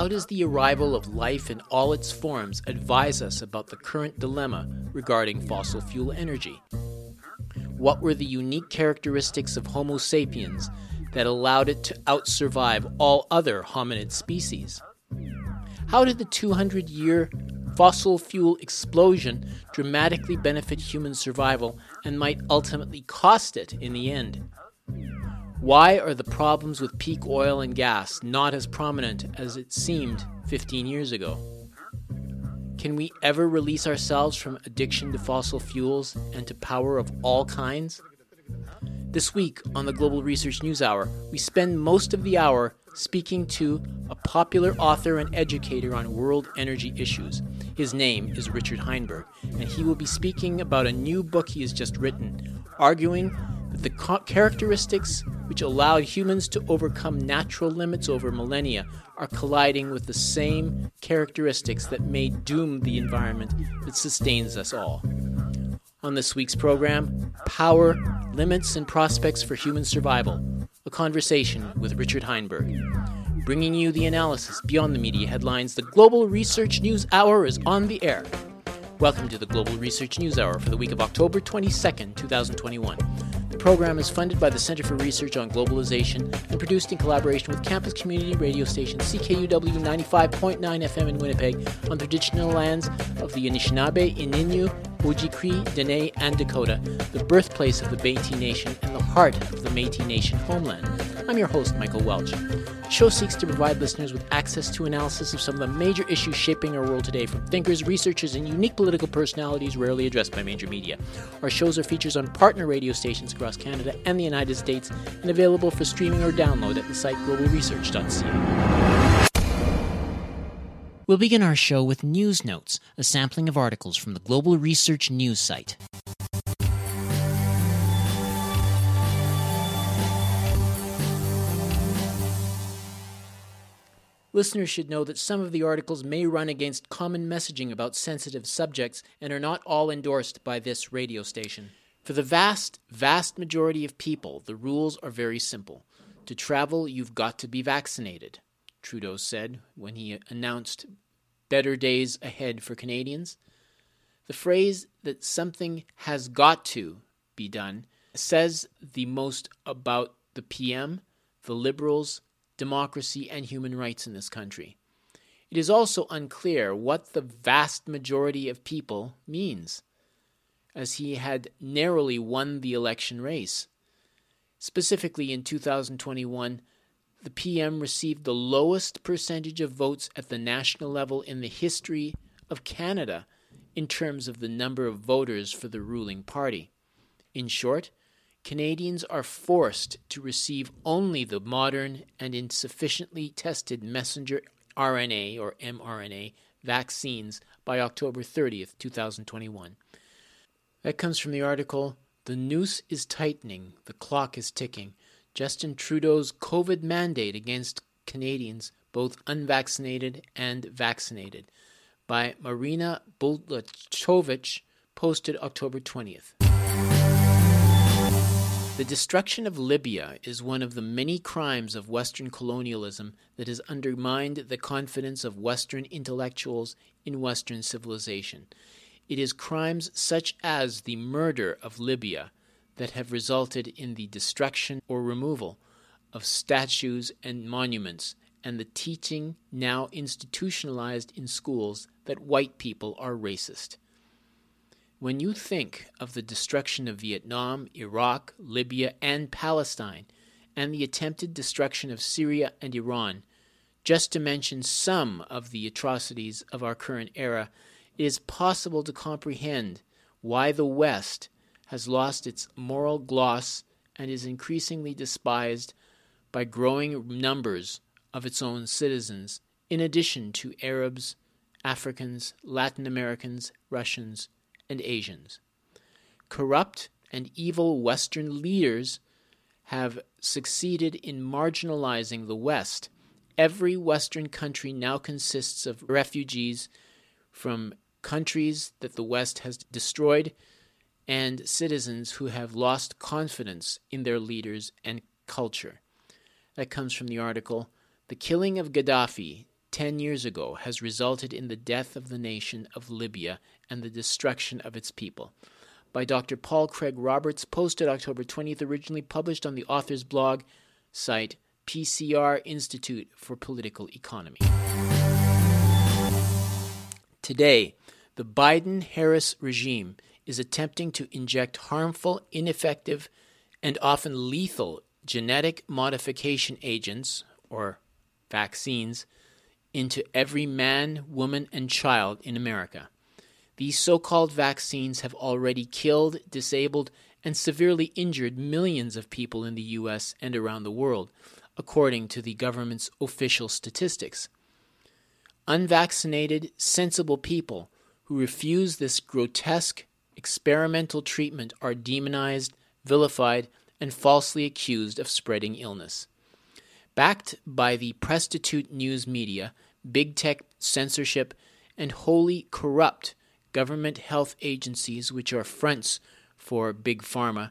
How does the arrival of life in all its forms advise us about the current dilemma regarding fossil fuel energy? What were the unique characteristics of Homo sapiens that allowed it to outsurvive all other hominid species? How did the 200 year fossil fuel explosion dramatically benefit human survival and might ultimately cost it in the end? Why are the problems with peak oil and gas not as prominent as it seemed 15 years ago? Can we ever release ourselves from addiction to fossil fuels and to power of all kinds? This week on the Global Research News Hour, we spend most of the hour speaking to a popular author and educator on world energy issues. His name is Richard Heinberg, and he will be speaking about a new book he has just written, arguing the characteristics which allowed humans to overcome natural limits over millennia are colliding with the same characteristics that may doom the environment that sustains us all. On this week's program, Power, Limits, and Prospects for Human Survival, a conversation with Richard Heinberg. Bringing you the analysis beyond the media headlines, the Global Research News Hour is on the air. Welcome to the Global Research News Hour for the week of October 22nd, 2021 program is funded by the Center for Research on Globalization and produced in collaboration with campus community radio station CKUW 95.9 FM in Winnipeg on the traditional lands of the Anishinaabe, Ininu, Ojibwe, Dene, and Dakota, the birthplace of the Métis Nation and the heart of the Métis Nation homeland. I'm your host, Michael Welch. The show seeks to provide listeners with access to analysis of some of the major issues shaping our world today from thinkers, researchers, and unique political personalities rarely addressed by major media. Our shows are features on partner radio stations across Canada and the United States and available for streaming or download at the site globalresearch.ca. We'll begin our show with news notes, a sampling of articles from the Global Research News site. Listeners should know that some of the articles may run against common messaging about sensitive subjects and are not all endorsed by this radio station. For the vast, vast majority of people, the rules are very simple. To travel, you've got to be vaccinated, Trudeau said when he announced better days ahead for Canadians. The phrase that something has got to be done says the most about the PM, the Liberals, democracy, and human rights in this country. It is also unclear what the vast majority of people means, as he had narrowly won the election race. Specifically, in 2021, the PM received the lowest percentage of votes at the national level in the history of Canada in terms of the number of voters for the ruling party. In short, Canadians are forced to receive only the modern and insufficiently tested messenger RNA or mRNA vaccines by October 30th, 2021. That comes from the article The Noose is Tightening, the Clock is Ticking. Justin Trudeau's COVID mandate against Canadians, both unvaccinated and vaccinated, by Marina Bulachowicz, posted October 20th. The destruction of Libya is one of the many crimes of Western colonialism that has undermined the confidence of Western intellectuals in Western civilization. It is crimes such as the murder of Libya that have resulted in the destruction or removal of statues and monuments and the teaching now institutionalized in schools that white people are racist. When you think of the destruction of Vietnam, Iraq, Libya, and Palestine, and the attempted destruction of Syria and Iran, just to mention some of the atrocities of our current era, it is possible to comprehend why the West has lost its moral gloss and is increasingly despised by growing numbers of its own citizens, in addition to Arabs, Africans, Latin Americans, Russians, and Asians. Corrupt and evil Western leaders have succeeded in marginalizing the West. Every Western country now consists of refugees from countries that the West has destroyed and citizens who have lost confidence in their leaders and culture. That comes from the article The Killing of Gaddafi 10 years ago has resulted in the death of the nation of Libya and the destruction of its people. By Dr. Paul Craig Roberts, posted October 20th, originally published on the author's blog site PCR Institute for Political Economy. Today, the Biden Harris regime is attempting to inject harmful, ineffective, and often lethal genetic modification agents, or vaccines, into every man, woman, and child in America. These so called vaccines have already killed, disabled, and severely injured millions of people in the U.S. and around the world, according to the government's official statistics. Unvaccinated, sensible people who refuse this grotesque experimental treatment are demonized, vilified, and falsely accused of spreading illness. Backed by the prostitute news media, big tech censorship, and wholly corrupt government health agencies, which are fronts for Big Pharma,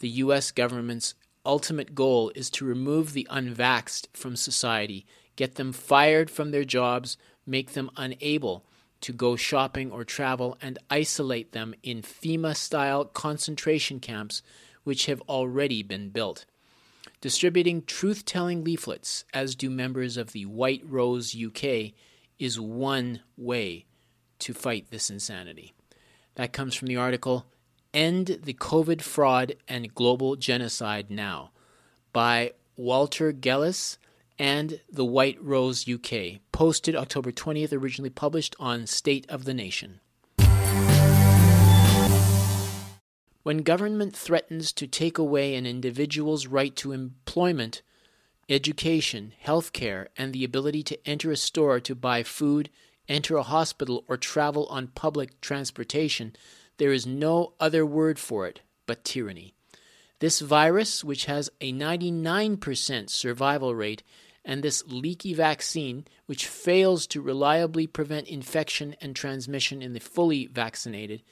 the U.S. government's ultimate goal is to remove the unvaxxed from society, get them fired from their jobs, make them unable to go shopping or travel, and isolate them in FEMA style concentration camps, which have already been built. Distributing truth telling leaflets, as do members of the White Rose UK, is one way to fight this insanity. That comes from the article End the COVID Fraud and Global Genocide Now by Walter Gellis and the White Rose UK, posted October 20th, originally published on State of the Nation. When government threatens to take away an individual's right to employment, education, health care, and the ability to enter a store to buy food, enter a hospital, or travel on public transportation, there is no other word for it but tyranny. This virus, which has a 99% survival rate, and this leaky vaccine, which fails to reliably prevent infection and transmission in the fully vaccinated,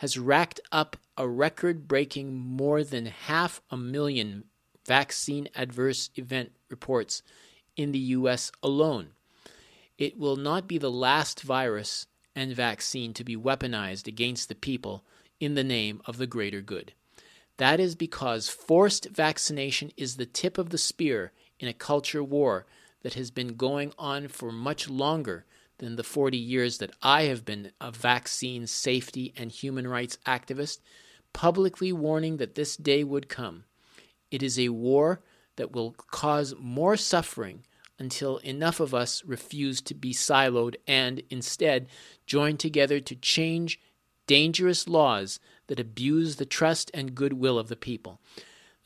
has racked up a record breaking more than half a million vaccine adverse event reports in the US alone. It will not be the last virus and vaccine to be weaponized against the people in the name of the greater good. That is because forced vaccination is the tip of the spear in a culture war that has been going on for much longer than the 40 years that I have been a vaccine safety and human rights activist, publicly warning that this day would come. It is a war that will cause more suffering until enough of us refuse to be siloed and instead join together to change dangerous laws that abuse the trust and goodwill of the people.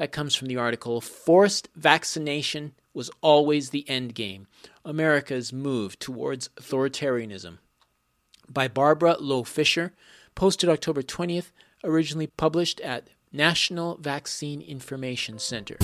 That comes from the article Forced Vaccination Was Always the End Game America's Move Towards Authoritarianism by Barbara Loe Fisher, posted October 20th, originally published at National Vaccine Information Center.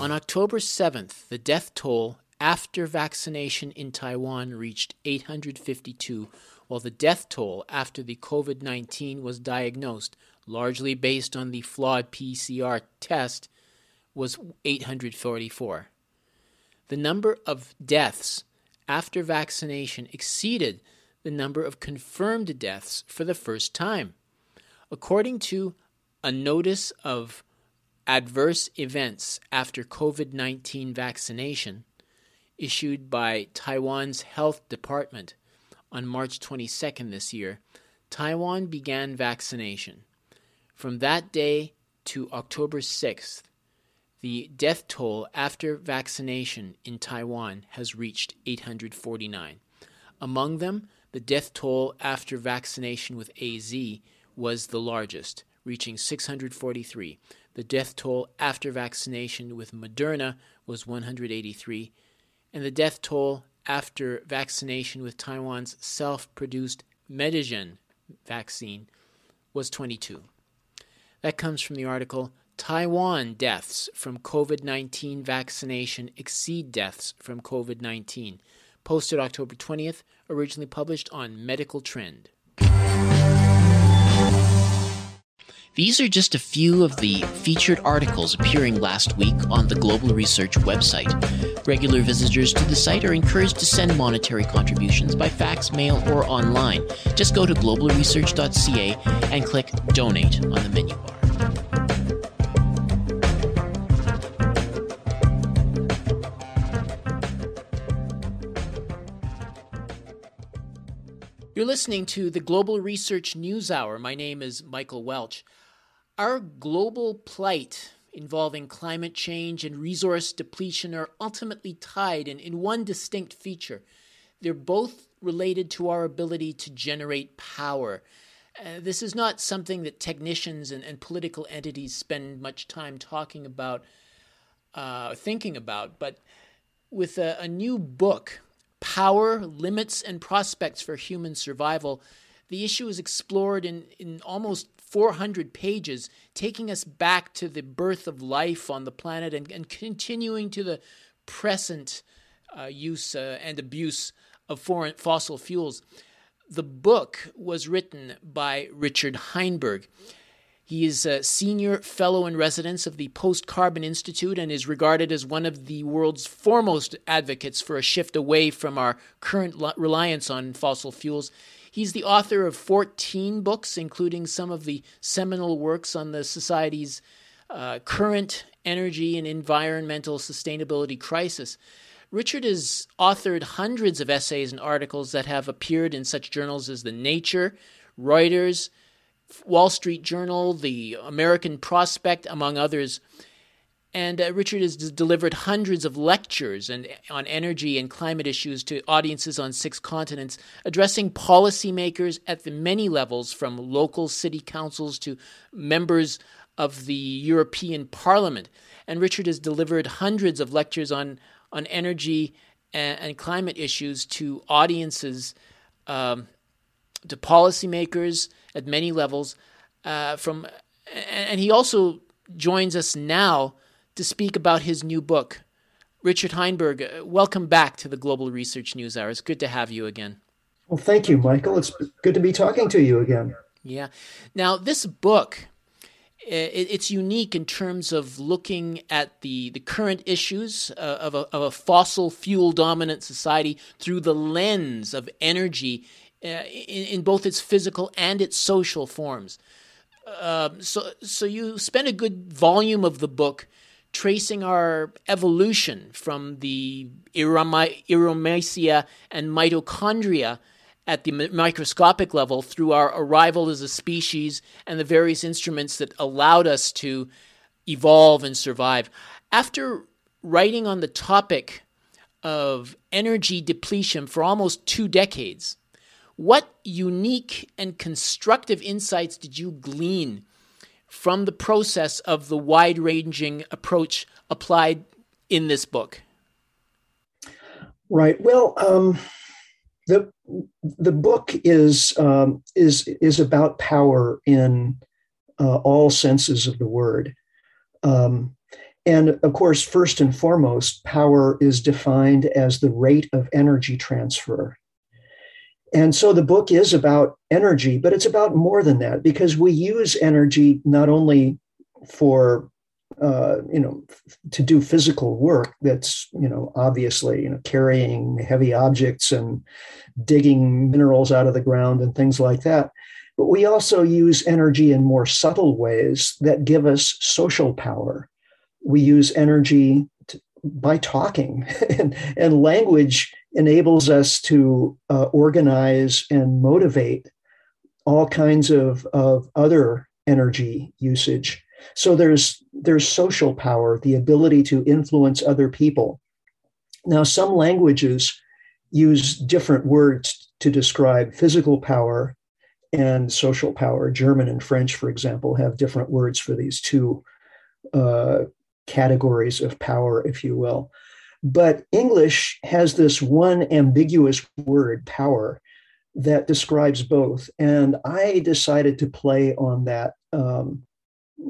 On October 7th, the death toll after vaccination in Taiwan reached 852, while the death toll after the COVID 19 was diagnosed, largely based on the flawed PCR test, was 844. The number of deaths after vaccination exceeded the number of confirmed deaths for the first time. According to a notice of adverse events after COVID 19 vaccination issued by Taiwan's health department on March 22nd this year, Taiwan began vaccination. From that day to October 6th, the death toll after vaccination in Taiwan has reached 849. Among them, the death toll after vaccination with AZ was the largest, reaching 643. The death toll after vaccination with Moderna was 183, and the death toll after vaccination with Taiwan's self produced Medigen vaccine was 22. That comes from the article Taiwan deaths from COVID 19 vaccination exceed deaths from COVID 19, posted October 20th, originally published on Medical Trend. These are just a few of the featured articles appearing last week on the Global Research website. Regular visitors to the site are encouraged to send monetary contributions by fax, mail, or online. Just go to globalresearch.ca and click Donate on the menu bar. You're listening to the Global Research News Hour. My name is Michael Welch. Our global plight involving climate change and resource depletion are ultimately tied in, in one distinct feature. They're both related to our ability to generate power. Uh, this is not something that technicians and, and, political entities spend much time talking about, uh, thinking about, but with a, a new book, Power, Limits, and Prospects for Human Survival, the issue is explored in, in almost 400 pages, taking us back to the birth of life on the planet and, and continuing to the present uh, use uh, and abuse of foreign fossil fuels. The book was written by Richard Heinberg. He is a senior fellow in residence of the Post Carbon Institute and is regarded as one of the world's foremost advocates for a shift away from our current reliance on fossil fuels He's the author of 14 books, including some of the seminal works on the Society's uh, current energy and environmental sustainability crisis. Richard has authored hundreds of essays and articles that have appeared in such journals as The Nature, Reuters, Wall Street Journal, The American Prospect, among others. And uh, Richard has d- delivered hundreds of lectures and, on energy and climate issues to audiences on six continents, addressing policymakers at the many levels, from local city councils to members of the European Parliament. And Richard has delivered hundreds of lectures on, on energy and, and climate issues to audiences, um, to policymakers at many levels. Uh, from and he also joins us now to speak about his new book. Richard Heinberg, uh, welcome back to the Global Research News Hour. It's good to have you again. Well, thank you, Michael. It's good to be talking to you again. Yeah. Now, this book, it's unique in terms of looking at the, the current issues uh, of, a, of a fossil fuel dominant society through the lens of energy uh, in, in both its physical and its social forms. Uh, so, so you spend a good volume of the book tracing our evolution from the Iromycia and mitochondria at the microscopic level through our arrival as a species and the various instruments that allowed us to evolve and survive. After writing on the topic of energy depletion for almost two decades, what unique and constructive insights did you glean from the process of the wide ranging approach applied in this book? Right. Well, um, the the book is um, is is about power in uh, all senses of the word, um, and of course, first and foremost, power is defined as the rate of energy transfer. And so the book is about energy, but it's about more than that because we use energy not only for uh, you know to do physical work that's you know obviously you know carrying heavy objects and digging minerals out of the ground and things like that. But we also use energy in more subtle ways that give us social power. We use energy by talking and, and language enables us to uh, organize and motivate all kinds of, of other energy usage. So there's there's social power, the ability to influence other people. Now, some languages use different words to describe physical power and social power. German and French, for example, have different words for these two uh, categories of power, if you will. But English has this one ambiguous word, power, that describes both. And I decided to play on that, um,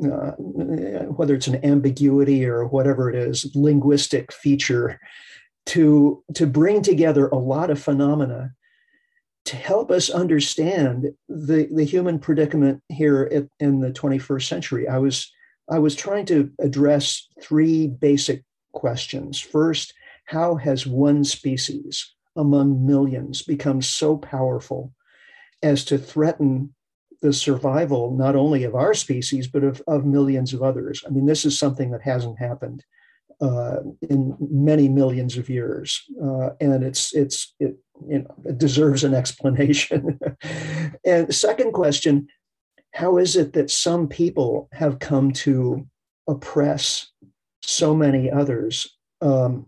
uh, whether it's an ambiguity or whatever it is, linguistic feature, to, to bring together a lot of phenomena to help us understand the, the human predicament here at, in the 21st century. I was I was trying to address three basic questions. First, how has one species among millions become so powerful as to threaten the survival not only of our species but of, of millions of others? I mean, this is something that hasn't happened uh, in many millions of years, uh, and it's it's it you know it deserves an explanation. and second question: How is it that some people have come to oppress so many others? Um,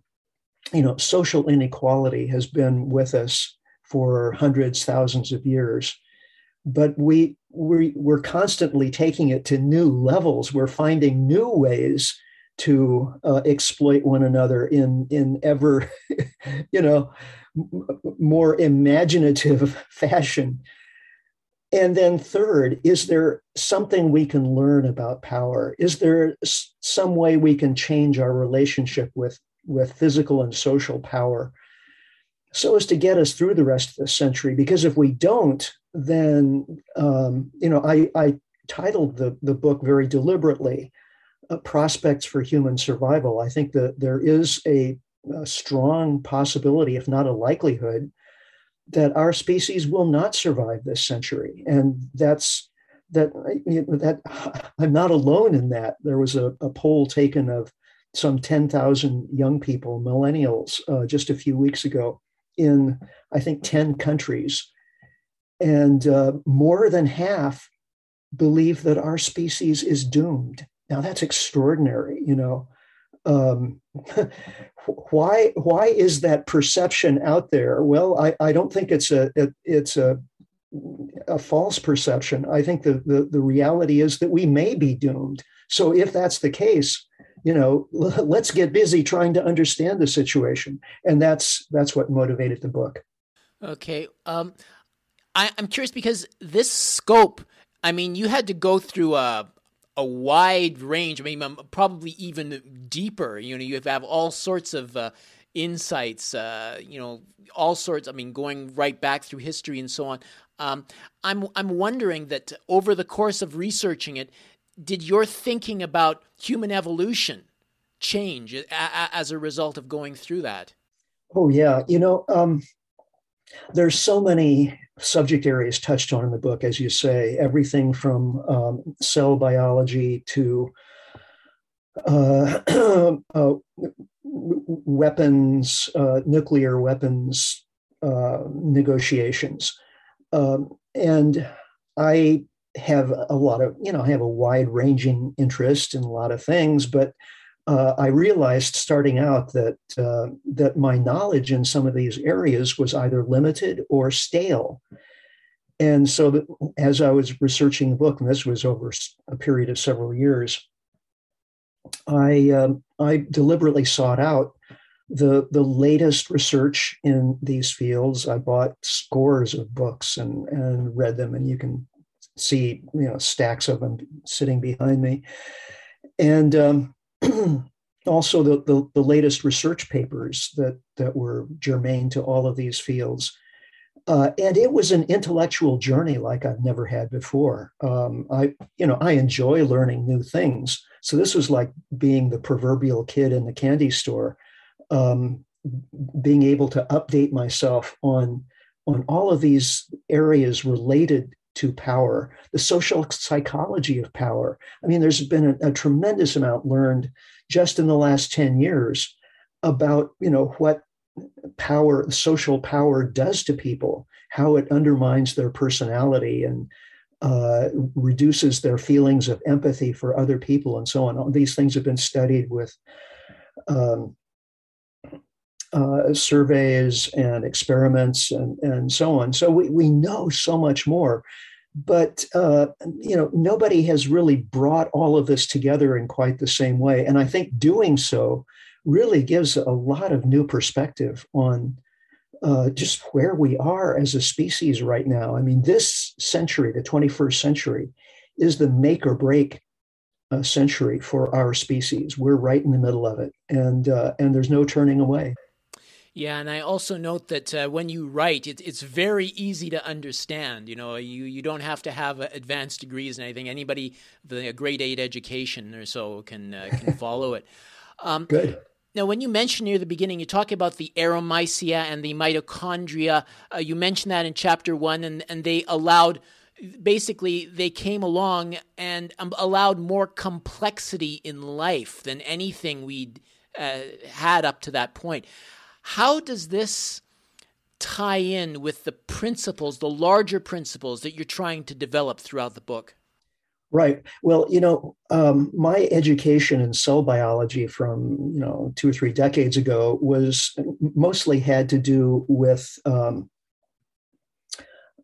you know, social inequality has been with us for hundreds, thousands of years, but we we we're constantly taking it to new levels. We're finding new ways to uh, exploit one another in in ever you know more imaginative fashion and then third is there something we can learn about power is there some way we can change our relationship with with physical and social power so as to get us through the rest of the century because if we don't then um, you know i i titled the the book very deliberately uh, prospects for human survival. I think that there is a, a strong possibility, if not a likelihood, that our species will not survive this century, and that's that. You know, that I'm not alone in that. There was a, a poll taken of some 10,000 young people, millennials, uh, just a few weeks ago in I think 10 countries, and uh, more than half believe that our species is doomed now that's extraordinary, you know. Um, why why is that perception out there? Well, I, I don't think it's a it, it's a a false perception. I think the, the the reality is that we may be doomed. So if that's the case, you know, let's get busy trying to understand the situation, and that's that's what motivated the book. Okay, um, I, I'm curious because this scope. I mean, you had to go through a a wide range. I mean, probably even deeper. You know, you have all sorts of uh, insights. Uh, you know, all sorts. I mean, going right back through history and so on. Um, I'm I'm wondering that over the course of researching it, did your thinking about human evolution change a- a- as a result of going through that? Oh yeah, you know, um, there's so many subject areas touched on in the book, as you say, everything from um, cell biology to uh, uh, weapons, uh, nuclear weapons uh, negotiations. Um, and I have a lot of, you know, I have a wide ranging interest in a lot of things, but uh, I realized starting out that uh, that my knowledge in some of these areas was either limited or stale. And so, as I was researching the book, and this was over a period of several years, I um, I deliberately sought out the the latest research in these fields. I bought scores of books and and read them, and you can see you know stacks of them sitting behind me, and um, also the, the, the, latest research papers that, that were germane to all of these fields. Uh, and it was an intellectual journey like I've never had before. Um, I, you know, I enjoy learning new things. So this was like being the proverbial kid in the candy store, um, being able to update myself on on all of these areas related to power, the social psychology of power. I mean, there's been a, a tremendous amount learned just in the last 10 years about, you know, what power, social power does to people, how it undermines their personality and uh, reduces their feelings of empathy for other people and so on. All these things have been studied with um, uh, surveys and experiments and, and so on. So we, we know so much more but uh, you know nobody has really brought all of this together in quite the same way. And i think doing so really gives a lot of new perspective on uh, just where we are as a species right now. I mean this century the 21st century is the make or break uh, century for our species. We're right in the middle of it and uh, and there's no turning away Yeah, and I also note that uh, when you write, it, it's very easy to understand. You know, you, you don't have to have advanced degrees and anything. Anybody with a grade eight education or so can uh, can follow it. Um, Good. Now, when you mentioned near the beginning, you talk about the aromycia and the mitochondria. Uh, you mentioned that in chapter one, and, and they allowed basically they came along and um, allowed more complexity in life than anything we'd uh, had up to that point. How does this tie in with the principles, the larger principles that you're trying to develop throughout the book? Right. Well, you know, um, my education in cell biology from you know two or three decades ago was mostly had to do with um,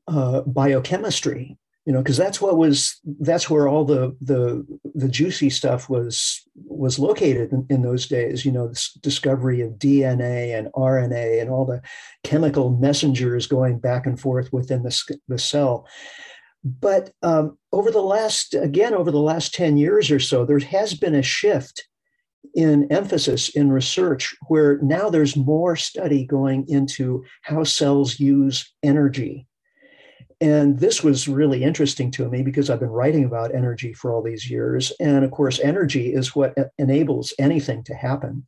uh, biochemistry you know because that's what was that's where all the the the juicy stuff was was located in, in, those days you know this discovery of dna and rna and all the chemical messengers going back and forth within the, the cell. But um, over the last again over the last 10 years or so there has been a shift in emphasis in research where now there's more study going into how cells use energy and this was really interesting to me because I've been writing about energy for all these years. And of course, energy is what enables anything to happen.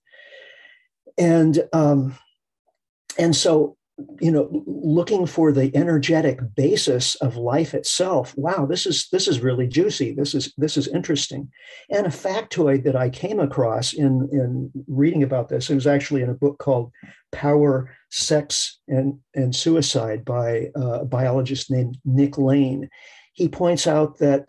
And um, and so you know looking for the energetic basis of life itself wow this is this is really juicy. This is this is interesting. And a factoid that i came across in in reading about this it was actually in a book called power sex and and suicide by a biologist named nick lane. He points out that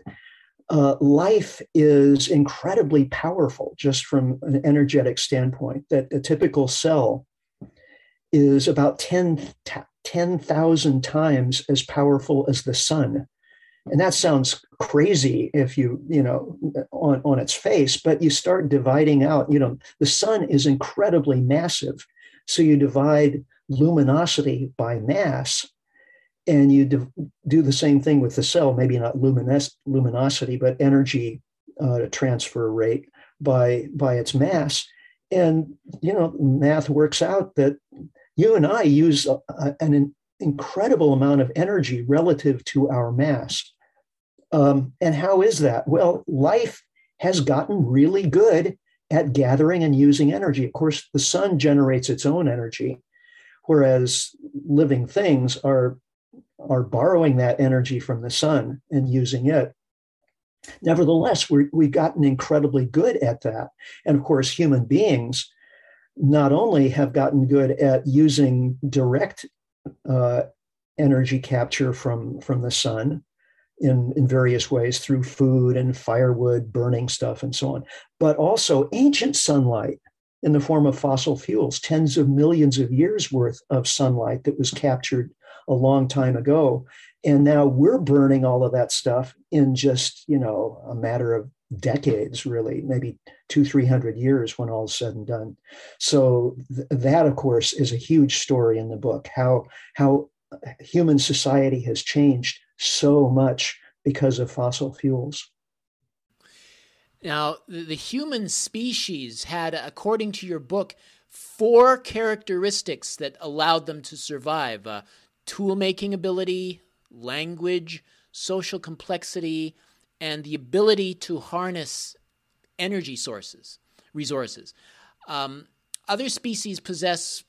uh, life is incredibly powerful just from an energetic standpoint that a typical cell is about 10,000 10, times as powerful as the sun. And that sounds crazy if you, you know, on, on its face, but you start dividing out, you know, the sun is incredibly massive. So you divide luminosity by mass and you do the same thing with the cell, maybe not luminos- luminosity, but energy uh, transfer rate by, by its mass. And, you know, math works out that you and I use a, an incredible amount of energy relative to our mass. Um, and how is that? Well, life has gotten really good at gathering and using energy. Of course, the sun generates its own energy, whereas living things are, are borrowing that energy from the sun and using it. Nevertheless, we have gotten incredibly good at that. And of course, human beings not only have gotten good at using direct uh, energy capture from, from the sun in, in various ways through food and firewood, burning stuff, and so on, but also ancient sunlight in the form of fossil fuels, tens of millions of years worth of sunlight that was captured a long time ago. And now we're burning all of that stuff in just, you know, a matter of decades, really, maybe two, 300 years when all's said and done. So th- that, of course, is a huge story in the book, how, how human society has changed so much because of fossil fuels. Now, the, the human species had, according to your book, four characteristics that allowed them to survive uh, tool making ability, language, social complexity, and the ability to harness energy sources, resources. Um, other species possess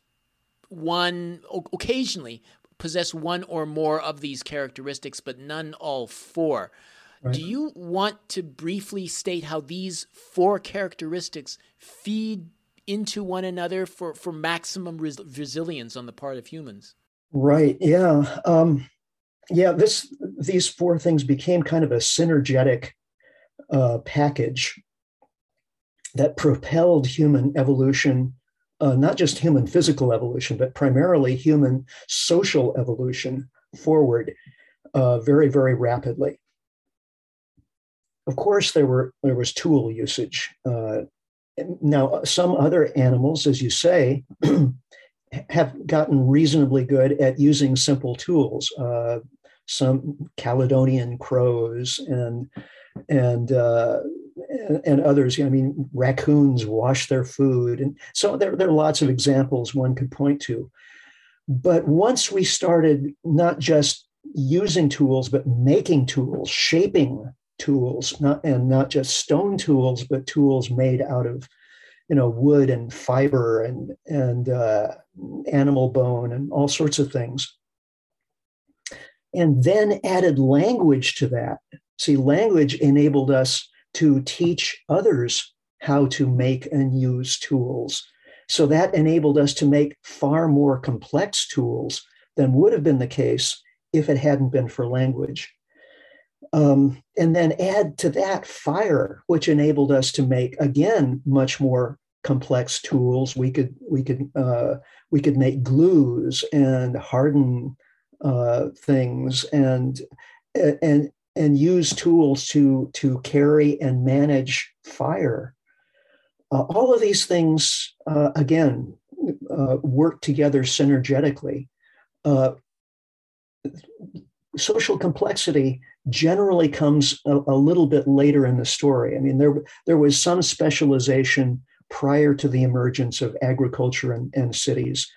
one, occasionally possess one or more of these characteristics, but none all four. Right. Do you want to briefly state how these four characteristics feed into one another for, for maximum res- resilience on the part of humans? Right. Yeah. Um, yeah, this these four things became kind of a synergetic uh, package that propelled human evolution, uh, not just human physical evolution, but primarily human social evolution forward uh, very, very rapidly. Of course, there were there was tool usage. Uh, now, some other animals, as you say, have gotten reasonably good at using simple tools. Uh, some Caledonian crows and and uh, and, others. I mean, raccoons wash their food, and so there, there are lots of examples one could point to. But once we started not just using tools, but making tools, shaping tools, not and not just stone tools, but tools made out of, you know, wood and fiber and and uh, animal bone and all sorts of things. And then added language to that. See, language enabled us to teach others how to make and use tools. So that enabled us to make far more complex tools than would have been the case if it hadn't been for language. Um, and then add to that fire, which enabled us to make again much more complex tools. We could we could uh, we could make glues and harden uh, things and and and use tools to to carry and manage fire. Uh, all of these things uh, again uh, work together synergetically. Uh, social complexity generally comes a, a, little bit later in the story. I mean, there, there was some specialization prior to the emergence of agriculture and, and cities.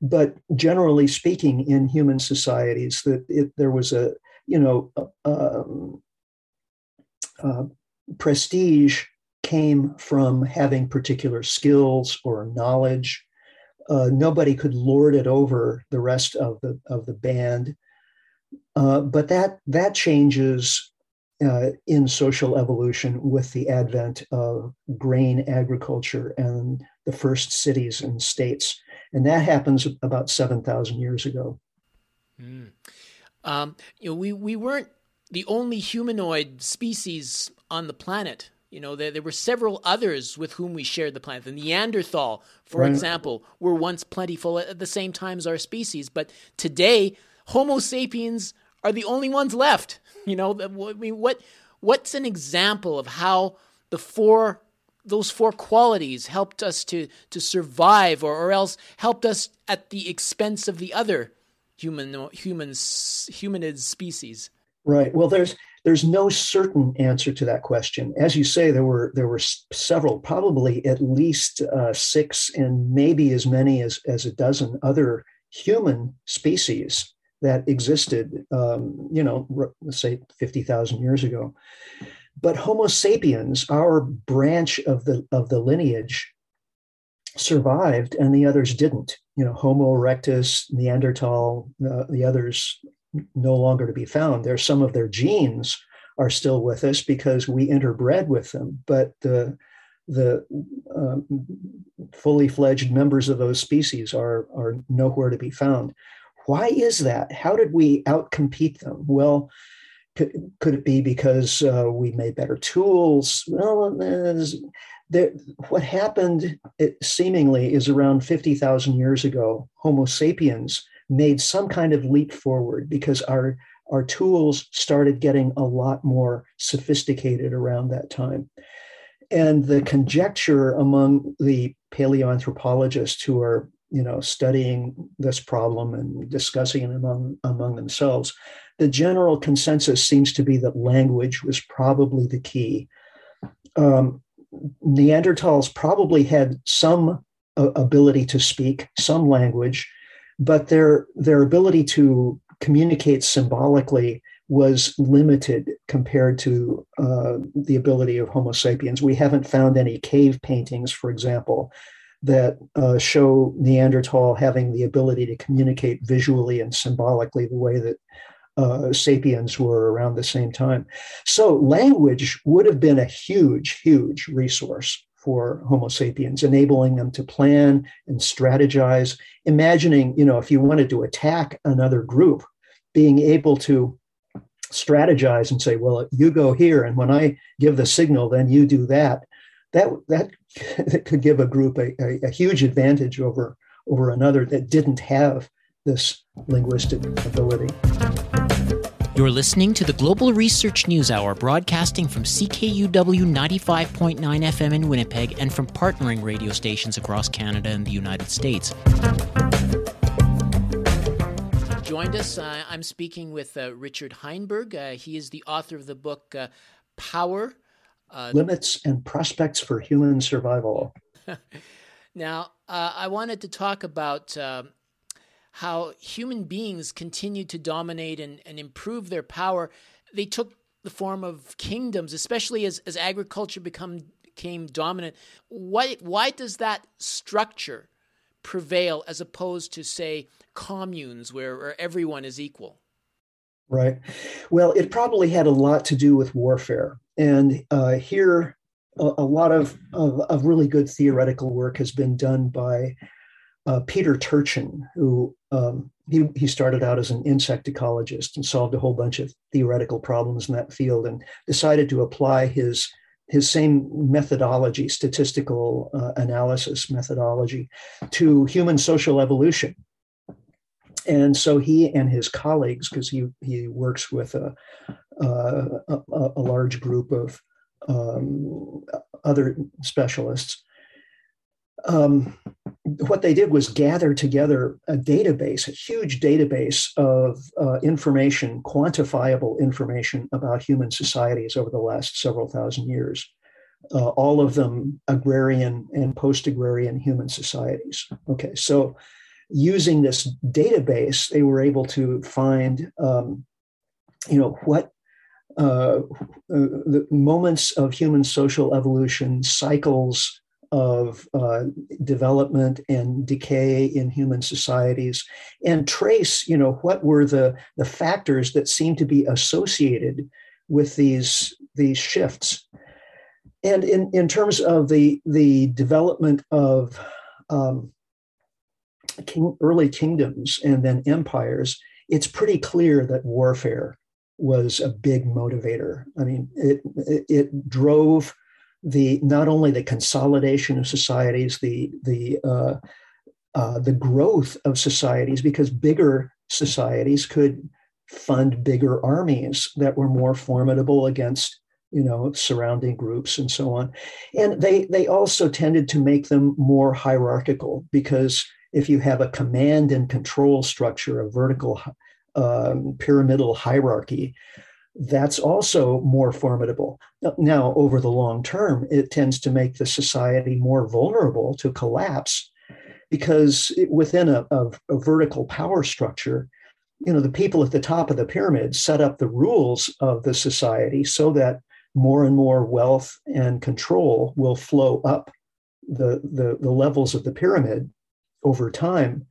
But generally speaking, in human societies, that it, there was a, you know, um, uh, prestige came from having particular skills or knowledge. Uh, nobody could lord it over the rest of the of the band. Uh, but that that changes uh, in social evolution with the advent of grain agriculture and the first cities and states, and that happens about seven thousand years ago. Mm. Um, you know, we we weren't the only humanoid species on the planet. You know, there, there were several others with whom we shared the planet. The Neanderthal, for right. example, were once plentiful at the same time as our species, but today Homo sapiens are the only ones left. You know, I mean, what what's an example of how the four those four qualities helped us to to survive, or, or else helped us at the expense of the other human humans humanid species? Right. Well, there's there's no certain answer to that question. As you say, there were there were several, probably at least uh, six, and maybe as many as as a dozen other human species that existed, um, you know, let's say 50,000 years ago. But Homo sapiens, our branch of the, of the lineage, survived and the others didn't. You know, Homo erectus, Neanderthal, uh, the others no longer to be found. There's some of their genes are still with us because we interbred with them, but the the um, fully fledged members of those species are are nowhere to be found. Why is that? How did we outcompete them? Well, could, could it be because uh, we made better tools? Well, there, what happened seemingly is around 50,000 years ago, Homo sapiens made some kind of leap forward because our, our tools started getting a lot more sophisticated around that time. And the conjecture among the paleoanthropologists who are you know, studying this problem and discussing it among, among themselves, the general consensus seems to be that language was probably the key. Um, Neanderthals probably had some uh, ability to speak some language, but their their ability to communicate symbolically was limited compared to uh, the ability of Homo sapiens. We haven't found any cave paintings, for example, that uh, show Neanderthal having the ability to communicate visually and symbolically the way that uh, sapiens were around the same time. So, language would have been a huge, huge resource for Homo sapiens, enabling them to plan and strategize. Imagining, you know, if you wanted to attack another group, being able to strategize and say, well, you go here, and when I give the signal, then you do that that that, that could give a group a, a, a huge advantage over over another that didn't have this linguistic ability. You're listening to the Global Research News Hour, broadcasting from CKUW 95.9 FM in Winnipeg and from partnering radio stations across Canada and the United States. Joined us, uh, I'm speaking with uh, Richard Heinberg. Uh, he is the author of the book uh, Power Uh, Limits and prospects for human survival. now, uh, I wanted to talk about uh, how human beings continue to dominate and, and improve their power. They took the form of kingdoms, especially as, as agriculture become, became dominant. Why, why does that structure prevail as opposed to, say, communes where, where everyone is equal? Right. Well, it probably had a lot to do with warfare. And uh, here, a, a lot of, of, of, really good theoretical work has been done by uh, Peter Turchin, who um, he, he started out as an insect ecologist and solved a whole bunch of theoretical problems in that field and decided to apply his his same methodology, statistical uh, analysis methodology, to human social evolution. And so he and his colleagues, because he, he works with a, a, a large group of um, other specialists, um, what they did was gather together a database, a huge database of uh, information, quantifiable information about human societies over the last several thousand years. Uh, all of them agrarian and post agrarian human societies. Okay, so using this database, they were able to find, um, you know, what uh, uh the moments of human social evolution, cycles of uh, development and decay in human societies and trace you know what were the the factors that seem to be associated with these these shifts. And in in terms of the the development of um, king, early kingdoms and then empires it's pretty clear that warfare was a big motivator. I mean it it, it drove the not only the consolidation of societies, the the uh, uh, the growth of societies, because bigger societies could fund bigger armies that were more formidable against you know surrounding groups and so on. And they they also tended to make them more hierarchical because if you have a command and control structure a vertical um, pyramidal hierarchy that's also more formidable. Now, over the long term, it tends to make the society more vulnerable to collapse because within a, a, a, vertical power structure, you know, the people at the top of the pyramid set up the rules of the society so that more and more wealth and control will flow up the, the, the levels of the pyramid over time.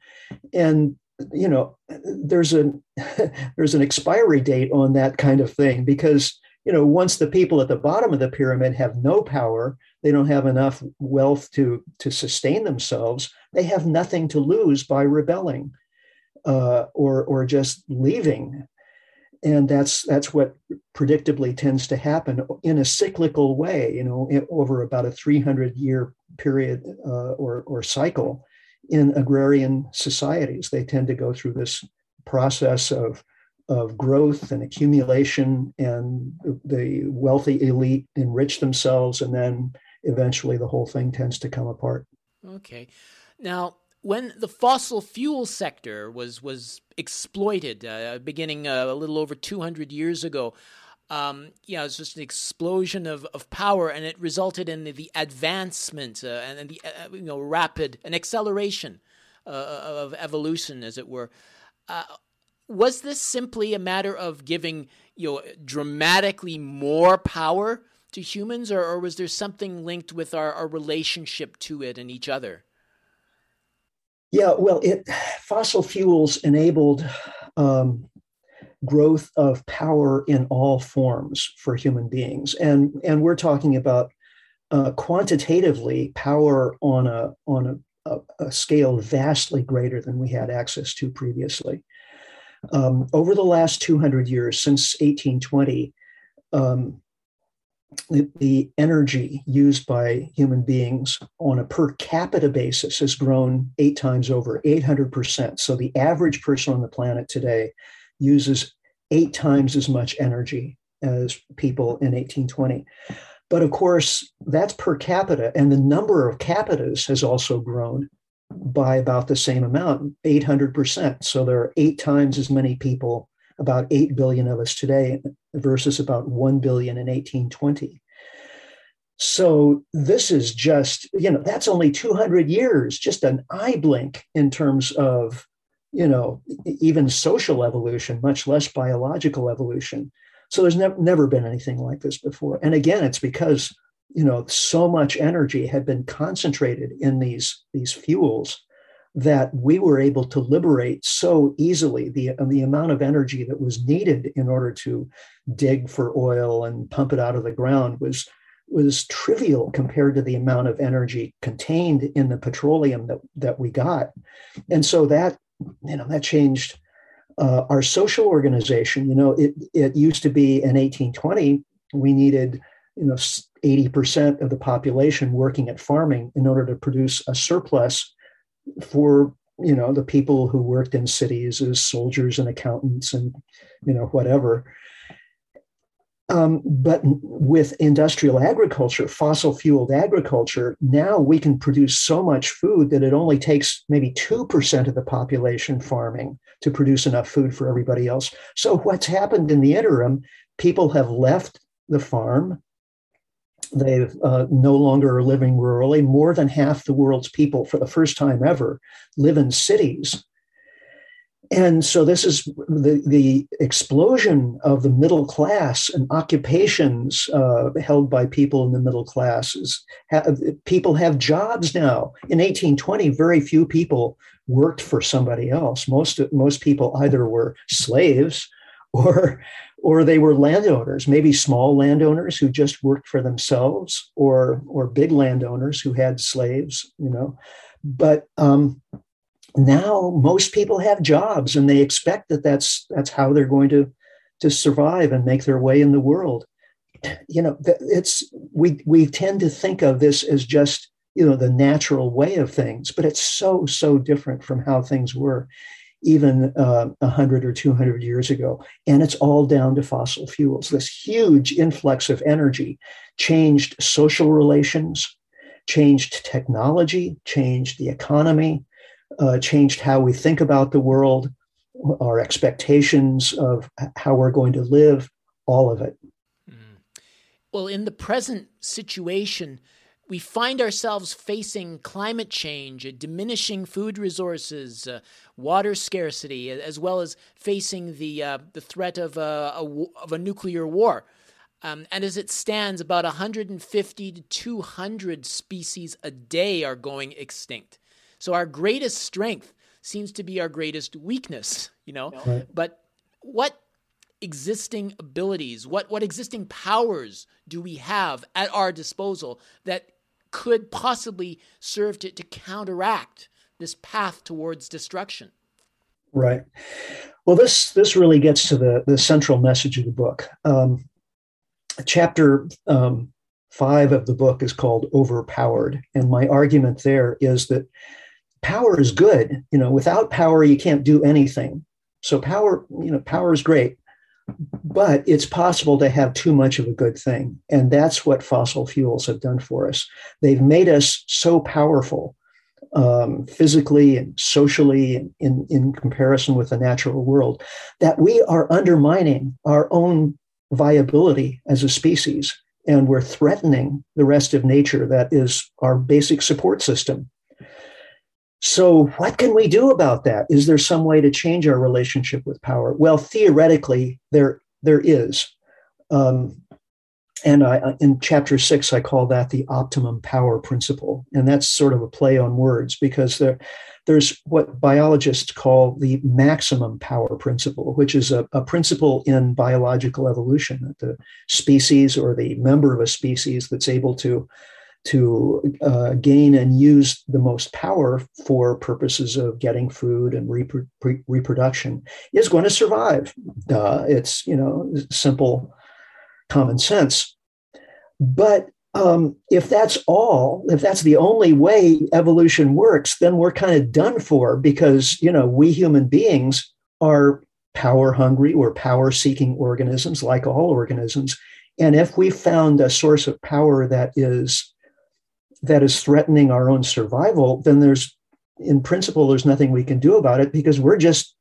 And you know there's a there's an expiry date on that kind of thing because you know once the people at the bottom of the pyramid have no power they don't have enough wealth to to sustain themselves they have nothing to lose by rebelling uh, or or just leaving. And that's that's what predictably tends to happen in a cyclical way you know over about a 300 year period uh, or or cycle in agrarian societies. They tend to go through this process of, of growth and accumulation, and the wealthy elite enrich themselves, and then eventually the whole thing tends to come apart. Okay. Now, when the fossil fuel sector was was exploited, uh, beginning uh, a little over 200 years ago, um, you know, it's just an explosion of, of power, and it resulted in the, the advancement uh, and, and, the uh, you know rapid an acceleration uh, of evolution, as it were. Uh, was this simply a matter of giving you know dramatically more power to humans, or, or was there something linked with our, our relationship to it and each other? Yeah, well, it fossil fuels enabled um, growth of power in all forms for human beings. And, and we're talking about uh, quantitatively power on a, on a, a, scale vastly greater than we had access to previously. Um, over the last 200 years, since 1820, um, the, the, energy used by human beings on a per capita basis has grown eight times over, 800%. So the average person on the planet today uses eight times as much energy as people in 1820. But of course, that's per capita, and the number of capitas has also grown by about the same amount 800%. So there are eight times as many people, about 8 billion of us today, versus about 1 billion in 1820. So this is just, you know, that's only 200 years, just an eye blink in terms of, you know, even social evolution, much less biological evolution. So there's never, never been anything like this before. And again, it's because, you know, so much energy had been concentrated in these, these fuels that we were able to liberate so easily the, the amount of energy that was needed in order to dig for oil and pump it out of the ground was was trivial compared to the amount of energy contained in the petroleum that, that we got. And so that, you know, that changed uh, our social organization. You know, it, it used to be in 1820, we needed, you know, 80% of the population working at farming in order to produce a surplus for, you know, the people who worked in cities as soldiers and accountants and, you know, whatever. Um, but with industrial agriculture, fossil fueled agriculture, now we can produce so much food that it only takes maybe 2% of the population farming to produce enough food for everybody else. So, what's happened in the interim, people have left the farm. They uh, no longer are living rurally. More than half the world's people, for the first time ever, live in cities and so this is the, the explosion of the middle class and occupations uh, held by people in the middle classes. Have, people have jobs now. In 1820, very few people worked for somebody else. Most most people either were slaves or or they were landowners, maybe small landowners who just worked for themselves, or or big landowners who had slaves. You know, but um, now most people have jobs and they expect that that's that's how they're going to to survive and make their way in the world. You know it's we we tend to think of this as just you know the natural way of things but it's so so different from how things were even uh, 100 or 200 years ago. And it's all down to fossil fuels. This huge influx of energy changed social relations changed technology changed the economy uh, changed how we think about the world, our expectations of how we're going to live, all of it. Mm. Well, in the present situation, we find ourselves facing climate change, diminishing food resources, uh, water scarcity, as well as facing the uh, the threat of a, a, of a nuclear war. Um, and as it stands, about 150 to 200 species a day are going extinct. So our greatest strength seems to be our greatest weakness, you know? Right. But what existing abilities, what, what existing powers do we have at our disposal that could possibly serve to, to counteract this path towards destruction? Right. Well, this this really gets to the the central message of the book. Um, chapter um, five of the book is called "Overpowered," and my argument there is that power is good. You know, without power, you can't do anything. So power, you know, power is great, but it's possible to have too much of a good thing. And that's what fossil fuels have done for us. They've made us so powerful um, physically and socially in, in comparison with the natural world that we are undermining our own viability as a species. And we're threatening the rest of nature that is our basic support system. So, what can we do about that? Is there some way to change our relationship with power? Well, theoretically, there there is. Um, and I, in chapter six, I call that the optimum power principle. And that's sort of a play on words because there, there's what biologists call the maximum power principle, which is a, a principle in biological evolution that the species or the member of a species that's able to to uh, gain and use the most power for purposes of getting food and repro- reproduction is going to survive. Uh, it's you know simple common sense, but um, if that's all, if that's the only way evolution works, then we're kind of done for because you know we human beings are power hungry, we're power seeking organisms like all organisms. And if we found a source of power that is that is threatening our own survival, then there's, in principle, there's nothing we can do about it because we're just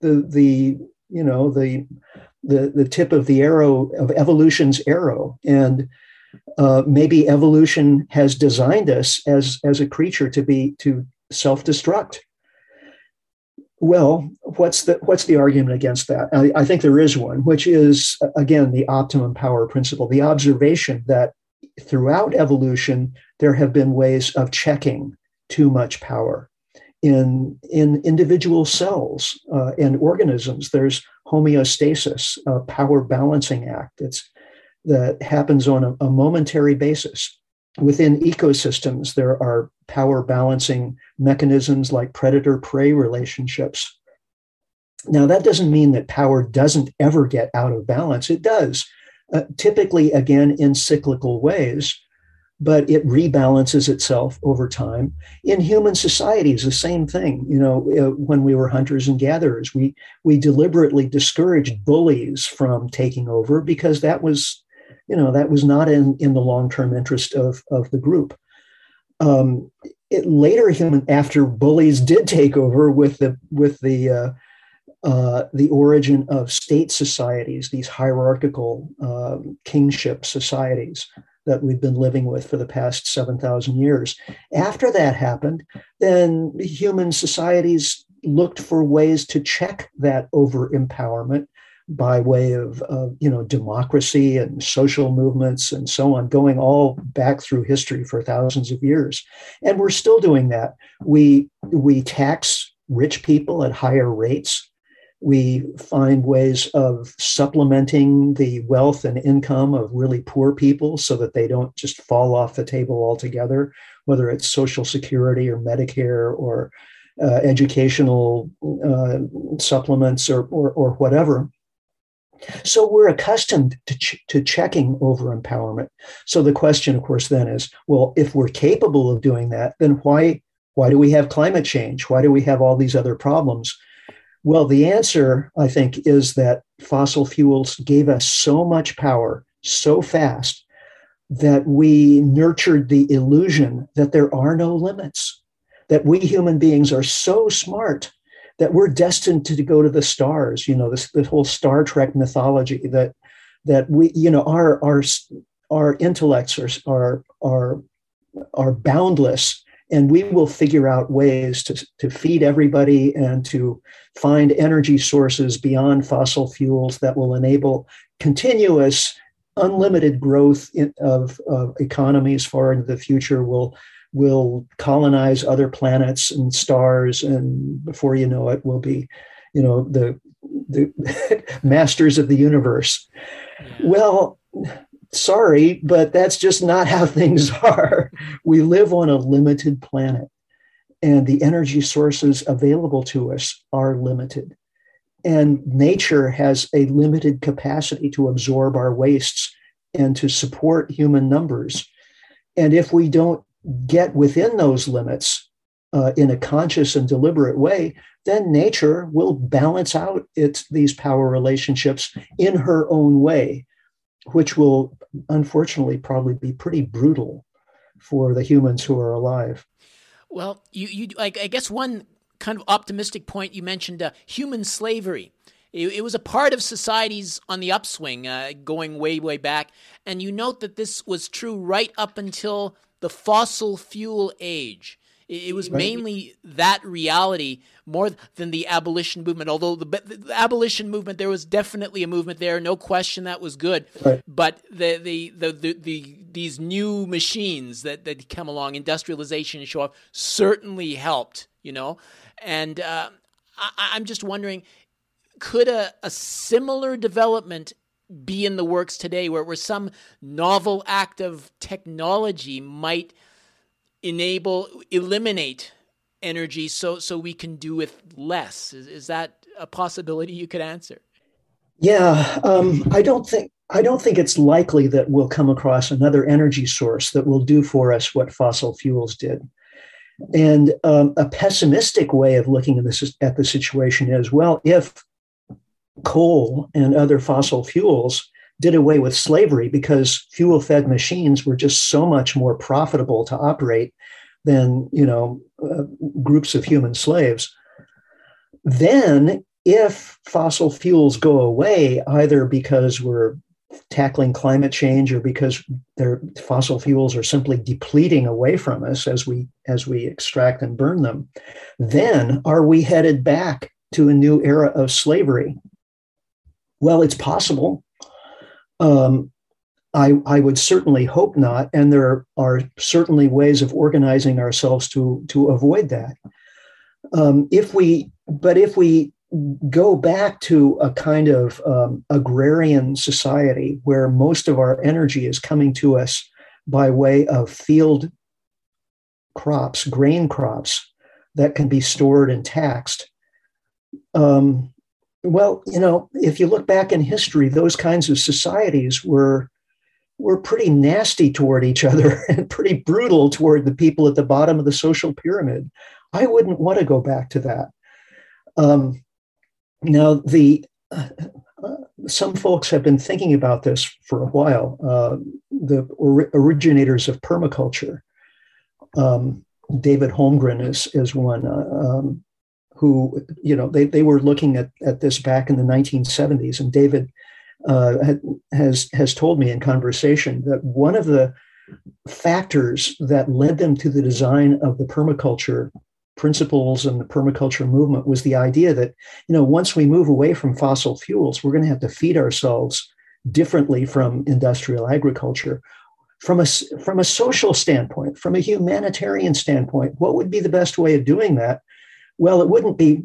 the the you know the the the tip of the arrow of evolution's arrow, and Uh, maybe evolution has designed us as as a creature to be to self-destruct. Well, what's the what's the argument against that? I, I think there is one, which is again the optimum power principle, the observation that throughout evolution there have been ways of checking too much power in in individual cells uh, and organisms. There's homeostasis, a power balancing act. It's that happens on a, a momentary basis. Within ecosystems, there are power balancing mechanisms like predator prey relationships. Now, that doesn't mean that power doesn't ever get out of balance. It does, uh, typically, again, in cyclical ways, but it rebalances itself over time. In human societies, the same thing. You know, uh, when we were hunters and gatherers, we, we deliberately discouraged bullies from taking over because that was you know that was not in in the long term interest of of the group. Um, it, later, human after bullies did take over with the with the uh, uh, the origin of state societies, these hierarchical uh, kingship societies that we've been living with for the past 7,000 years. After that happened, then human societies looked for ways to check that over empowerment by way of, you know democracy and social movements and so on, going all back through history for thousands of years, and we're still doing that. We we tax rich people at higher rates. We find ways of supplementing the wealth and income of really poor people so that they don't just fall off the table altogether, whether it's Social Security or Medicare or uh, educational uh, supplements or, or, or whatever. So we're accustomed to, ch- to checking over empowerment. So the question, of course, then is, well, if we're capable of doing that, then why why do we have climate change? Why do we have all these other problems? Well, the answer, I think, is that fossil fuels gave us so much power so fast that we nurtured the illusion that there are no limits, that we human beings are so smart that we're destined to go to the stars. You know, this, this whole Star Trek mythology that that we, you know, our our our intellects are are are are boundless, and we will figure out ways to to feed everybody and to find energy sources beyond fossil fuels that will enable continuous unlimited growth in, of, of economies far into the future will will colonize other planets and stars, and before you know it, we'll be, you know, the the masters of the universe. Well, sorry, but that's just not how things are. We live on a limited planet, and the energy sources available to us are limited. And nature has a limited capacity to absorb our wastes and to support human numbers. And if we don't get within those limits uh, in a conscious and deliberate way, then nature will balance out its these power relationships in her own way, which will unfortunately probably be pretty brutal for the humans who are alive. Well, you you I, I guess one kind of optimistic point you mentioned uh, human slavery. It, it, was a part of societies on the upswing, uh, going way way back, and you note that this was true right up until the fossil fuel age. It was mainly that reality more than the abolition movement. Although the, the, abolition movement, there was definitely a movement there, no question that was good. Right. But the, the, the, the, the these new machines that, that come along, industrialization and show off, certainly helped. You know, and uh, I, I'm just wondering, could a, a similar development be in the works today where, where some novel act of technology might enable eliminate energy so so we can do with less. Is, is that a possibility you could answer? Yeah um, i don't think i don't think it's likely that we'll come across another energy source that will do for us what fossil fuels did. And um, a pessimistic way of looking at this at the situation is well if coal and other fossil fuels did away with slavery because fuel fed machines were just so much more profitable to operate than you know uh, groups of human slaves. Then if fossil fuels go away either because we're tackling climate change or because their fossil fuels are simply depleting away from us as we as we extract and burn them then are we headed back to a new era of slavery? Well it's possible um, I, I would certainly hope not and there are certainly ways of organizing ourselves to to avoid that um, if we but if we go back to a kind of um, agrarian society where most of our energy is coming to us by way of field crops, grain crops that can be stored and taxed. Um, well, you know, if you look back in history, those kinds of societies were were pretty nasty toward each other and pretty brutal toward the people at the bottom of the social pyramid. I wouldn't want to go back to that. Um, now, the uh, some folks have been thinking about this for a while. Uh, the or- originators of permaculture, um, David Holmgren is is one uh, um, who you know they they were looking at at this back in the 1970s, and David uh, has has told me in conversation that one of the factors that led them to the design of the permaculture principles and the permaculture movement was the idea that you know once we move away from fossil fuels we're going to have to feed ourselves differently from industrial agriculture. From a from a social standpoint from a humanitarian standpoint what would be the best way of doing that well it wouldn't be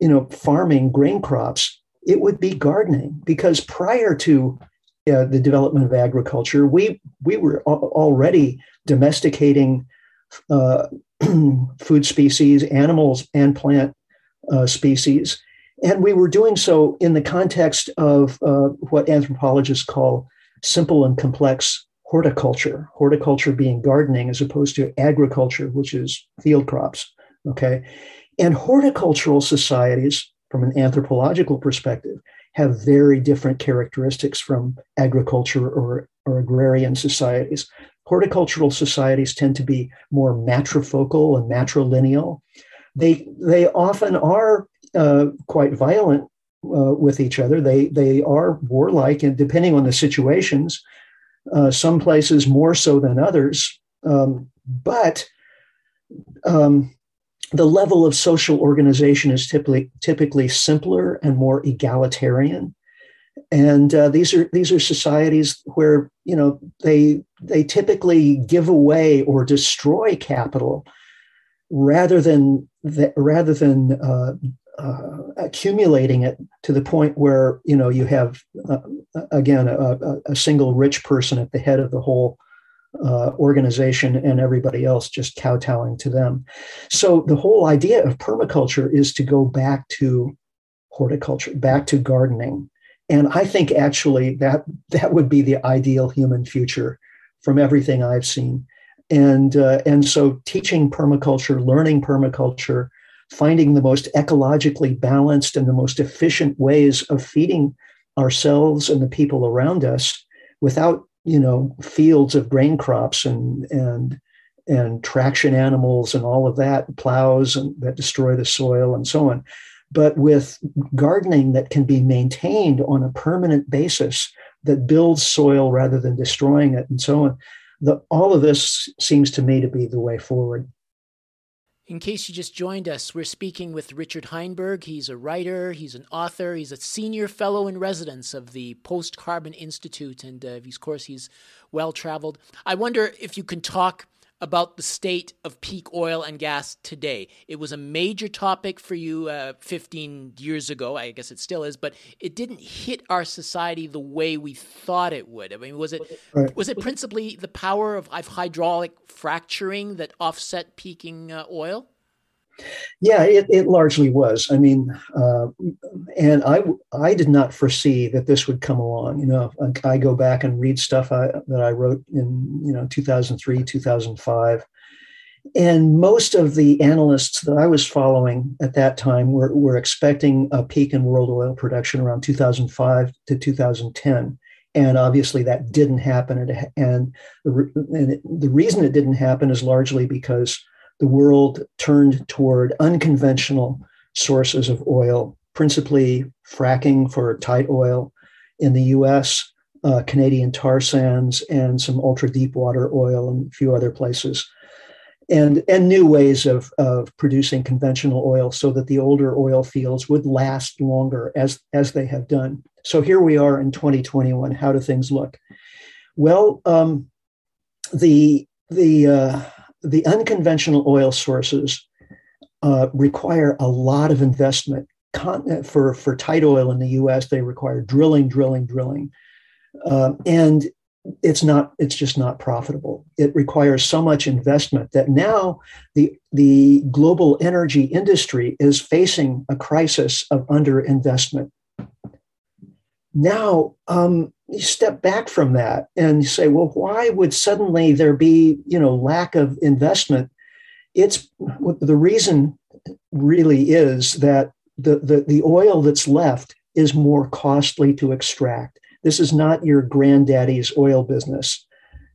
you know farming grain crops it would be gardening because prior to uh, the development of agriculture we we were already domesticating uh, food species, animals and plant uh, species. And we were doing so in the context of uh, what anthropologists call simple and complex horticulture, horticulture being gardening as opposed to agriculture, which is field crops. Okay. And horticultural societies, from an anthropological perspective, have very different characteristics from agriculture or, or agrarian societies horticultural societies tend to be more matrifocal and matrilineal. They they often are uh, quite violent uh, with each other. They they are warlike, and depending on the situations, uh, some places more so than others. Um, but um, the level of social organization is typically typically simpler and more egalitarian. And uh, these are these are societies where you know they they typically give away or destroy capital rather than the, rather than uh, uh, accumulating it to the point where you know you have uh, again a, a, single rich person at the head of the whole uh, organization and everybody else just kowtowing to them. So the whole idea of permaculture is to go back to horticulture, back to gardening, and I think actually that that would be the ideal human future from everything I've seen. And uh, and so teaching permaculture, learning permaculture, finding the most ecologically balanced and the most efficient ways of feeding ourselves and the people around us without you know fields of grain crops and and and traction animals and all of that plows and that destroy the soil and so on but with gardening that can be maintained on a permanent basis that builds soil rather than destroying it and so on. The, all of this seems to me to be the way forward. In case you just joined us, we're speaking with Richard Heinberg. He's a writer, he's an author, he's a senior fellow in residence of the Post Carbon Institute, and uh, of course, he's well traveled. I wonder if you can talk about the state of peak oil and gas today. It was a major topic for you uh, 15 years ago. I guess it still is, but it didn't hit our society the way we thought it would. I mean, was it right. was it principally the power of, of hydraulic fracturing that offset peaking uh, oil? Yeah, it, it largely was. I mean, uh, and I I did not foresee that this would come along. You know, I, go back and read stuff I, that I wrote in you know 2003, 2005, and most of the analysts that I was following at that time were were expecting a peak in world oil production around 2005 to 2010. And obviously, that didn't happen. And, and, the, and it, the reason it didn't happen is largely because the world turned toward unconventional sources of oil, principally fracking for tight oil in the US, uh, Canadian tar sands and some ultra deep water oil and a few other places. And, and new ways of, of producing conventional oil so that the older oil fields would last longer as, as they have done. So here we are in 2021. How do things look? Well, um, the, the, uh, the unconventional oil sources uh, require a lot of investment. Con- for, for tight oil in the US, they require drilling, drilling, drilling. Um, and it's not it's just not profitable it requires so much investment that now the the global energy industry is facing a crisis of underinvestment now um, you step back from that and you say well why would suddenly there be you know lack of investment it's the reason really is that the, the, the oil that's left is more costly to extract this is not your granddaddy's oil business.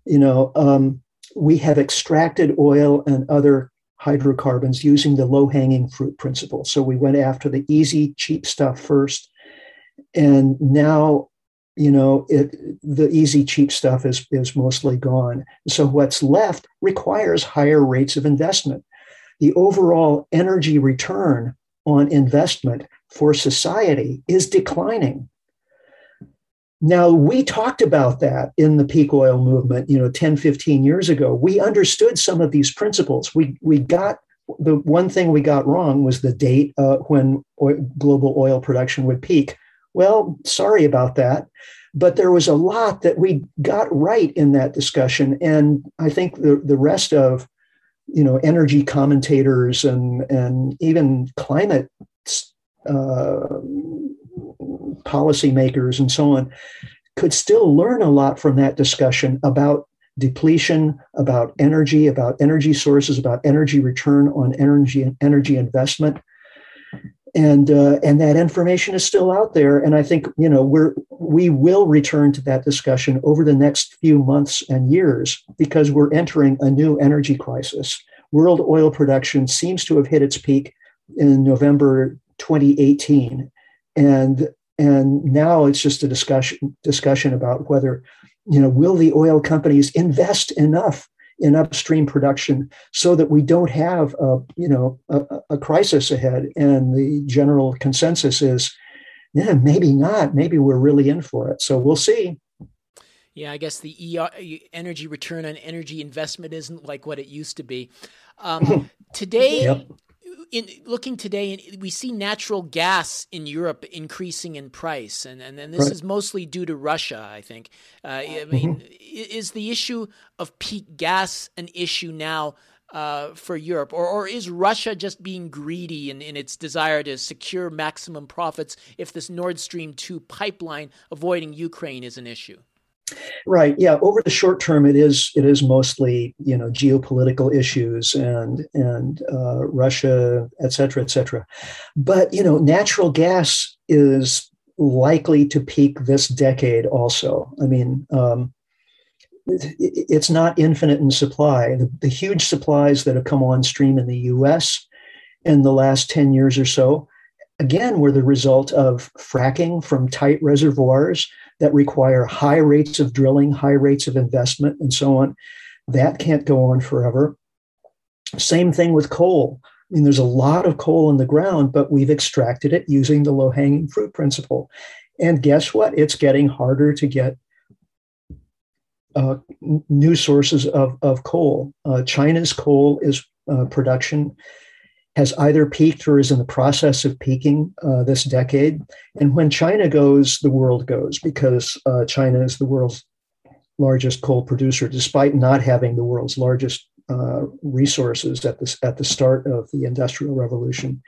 You know, um, we have extracted oil and other hydrocarbons using the low hanging fruit principle. So we went after the easy, cheap stuff first. And now, you know, it, the easy, cheap stuff is, is mostly gone. So what's left requires higher rates of investment. The overall energy return on investment for society is declining. Now, we talked about that in the peak oil movement, you know, 10, 15 years ago. We understood some of these principles. We, we got the one thing we got wrong was the date uh, when oil, global oil production would peak. Well, sorry about that. But there was a lot that we got right in that discussion. And I think the, the rest of, you know, energy commentators and, and even climate uh, policymakers and so on could still learn a lot from that discussion about depletion, about energy, about energy sources, about energy return on energy energy investment. And uh, and that information is still out there, and I think you know we're we will return to that discussion over the next few months and years because we're entering a new energy crisis. World oil production seems to have hit its peak in November 2018, and and now it's just a discussion discussion about whether you know will the oil companies invest enough in upstream production so that we don't have a you know a, a crisis ahead. And the general consensus is yeah maybe not. Maybe we're really in for it. So we'll see. Yeah, I guess the ER, energy return on energy investment isn't like what it used to be. Um, today, yep in looking today, we see natural gas in Europe increasing in price, and and, and this right. is mostly due to Russia. I think. Uh, I mean, mm-hmm. is the issue of peak gas an issue now? Uh, for Europe, or, or is Russia just being greedy in, in its desire to secure maximum profits if this Nord Stream 2 pipeline avoiding Ukraine is an issue? Right. Yeah. Over the short term, it is it is mostly you know geopolitical issues and and uh, Russia, et cetera, et cetera. But you know, natural gas is likely to peak this decade. Also, I mean, um, it, it's not infinite in supply. The, the huge supplies that have come on stream in the U.S. in the last ten years or so, again, were the result of fracking from tight reservoirs that require high rates of drilling, high rates of investment, and so on. That can't go on forever. Same thing with coal. I mean, there's a lot of coal in the ground, but we've extracted it using the low hanging fruit principle. And guess what? It's getting harder to get uh, new sources of, of coal. Uh, China's coal is uh, production has either peaked or is in the process of peaking uh, this decade. And when China goes, the world goes because uh, China is the world's largest coal producer, despite not having the world's largest uh, resources at the, at the start of the Industrial Revolution.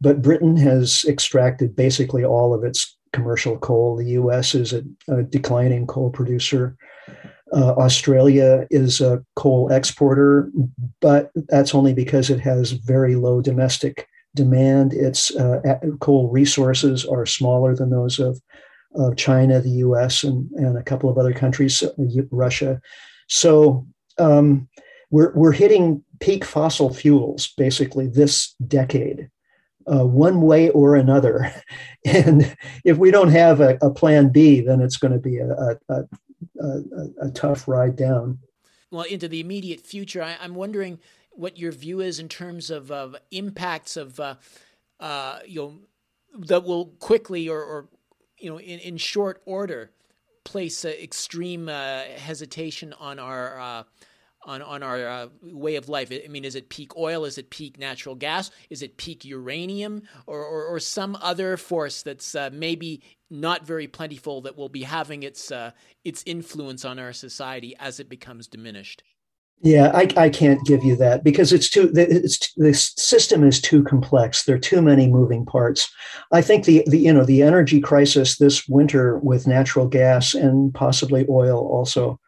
But Britain has extracted basically all of its commercial coal. The US is a, a declining coal producer. Uh, Australia is a coal exporter, but that's only because it has very low domestic demand. Its uh, coal resources are smaller than those of, of China, the US, and, and a couple of other countries, uh, Russia. So um, we're, we're hitting peak fossil fuels basically this decade. uh, one way or another. And if we don't have a, a plan B, then it's going to be a, a, a, a, tough ride down. Well, into the immediate future, I, am wondering what your view is in terms of, of impacts of, uh, uh, you know, that will quickly or, or you know, in, in short order place uh, extreme uh, hesitation on our uh, on on our uh, way of life? I mean, is it peak oil? Is it peak natural gas? Is it peak uranium, or or, or some other force that's uh, maybe not very plentiful that will be having its uh, its influence on our society as it becomes diminished? Yeah, I, I can't give you that because it's too it's the system is too complex. There are too many moving parts. I think the the you know the energy crisis this winter with natural gas and possibly oil also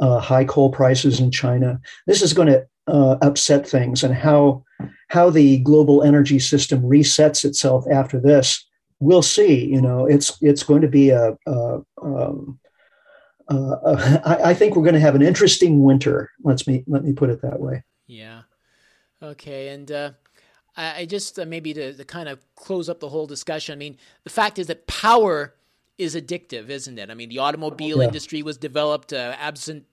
uh, high coal prices in China. This is going to uh, upset things, and how how the global energy system resets itself after this, we'll see. You know, it's it's going to be a. a um, uh, I, I, think we're going to have an interesting winter. Let's me let me put it that way. Yeah. Okay, and uh, I, I, just uh, maybe to, to, kind of close up the whole discussion. I mean, the fact is that power is addictive, isn't it? I mean, the automobile yeah. industry was developed uh, absent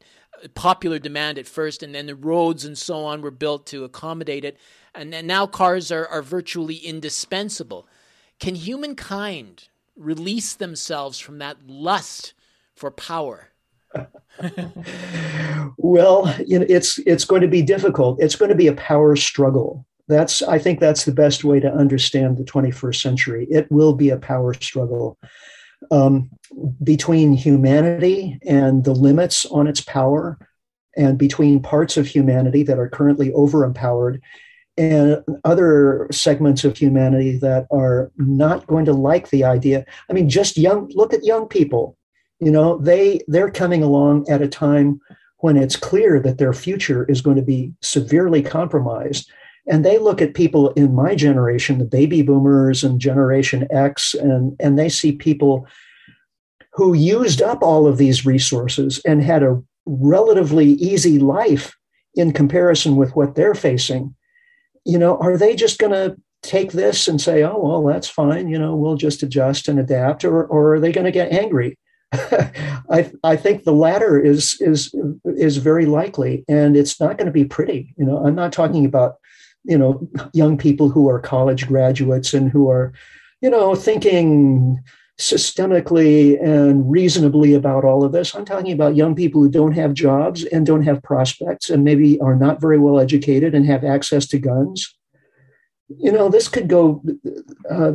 uh, popular demand at first, and then the roads and so on were built to accommodate it. And, and now cars are, are virtually indispensable. Can humankind release themselves from that lust for power? well, you know, it's it's going to be difficult. It's going to be a power struggle. That's I think that's the best way to understand the 21st century. It will be a power struggle um, between humanity and the limits on its power, and between parts of humanity that are currently overempowered and other segments of humanity that are not going to like the idea. I mean, just young, look at young people. You know, they they're coming along at a time when it's clear that their future is going to be severely compromised. And they look at people in my generation, the baby boomers and Generation X, and, and they see people who used up all of these resources and had a relatively easy life in comparison with what they're facing. You know, are they just going to take this and say, oh, well, that's fine, you know, we'll just adjust and adapt, or, or are they going to get angry? I, I think the latter is is is very likely, and it's not going to be pretty. You know, I'm not talking about you know young people who are college graduates and who are you know thinking systemically and reasonably about all of this. I'm talking about young people who don't have jobs and don't have prospects and maybe are not very well educated and have access to guns. You know, this could go uh,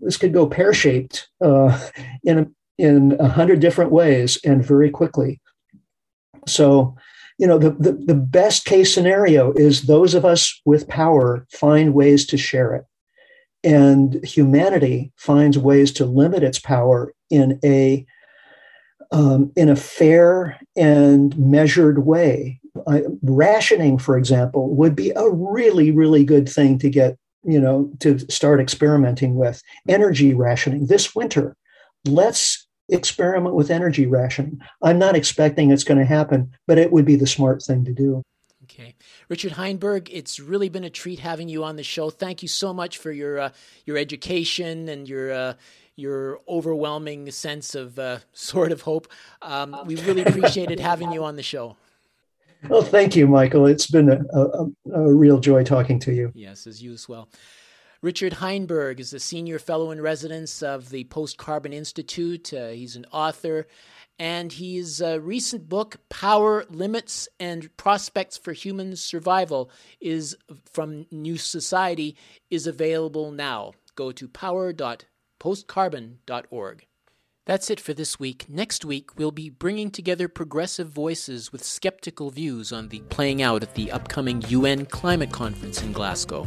this could go pear shaped uh, in a, in a hundred different ways and very quickly. So, you know, the, the, the best case scenario is those of us with power find ways to share it and humanity finds ways to limit its power in a um, in a fair and measured way. I, rationing, for example, would be a really, really good thing to get, you know, to start experimenting with. Energy rationing this winter. Let's experiment with energy rationing. I'm not expecting it's going to happen, but it would be the smart thing to do. Okay. Richard Heinberg, it's really been a treat having you on the show. Thank you so much for your uh, your education and your uh, your overwhelming sense of uh, sort of hope. Um, we really appreciated having you on the show. Well, thank you, Michael. It's been a, a, a real joy talking to you. Yes, as you as well. Richard Heinberg is a senior fellow in residence of the Post Carbon Institute. Uh, he's an author and his uh, recent book, Power Limits and Prospects for Human Survival, is from New Society, is available now. Go to power.postcarbon.org. That's it for this week. Next week, we'll be bringing together progressive voices with skeptical views on the playing out at the upcoming UN Climate Conference in Glasgow.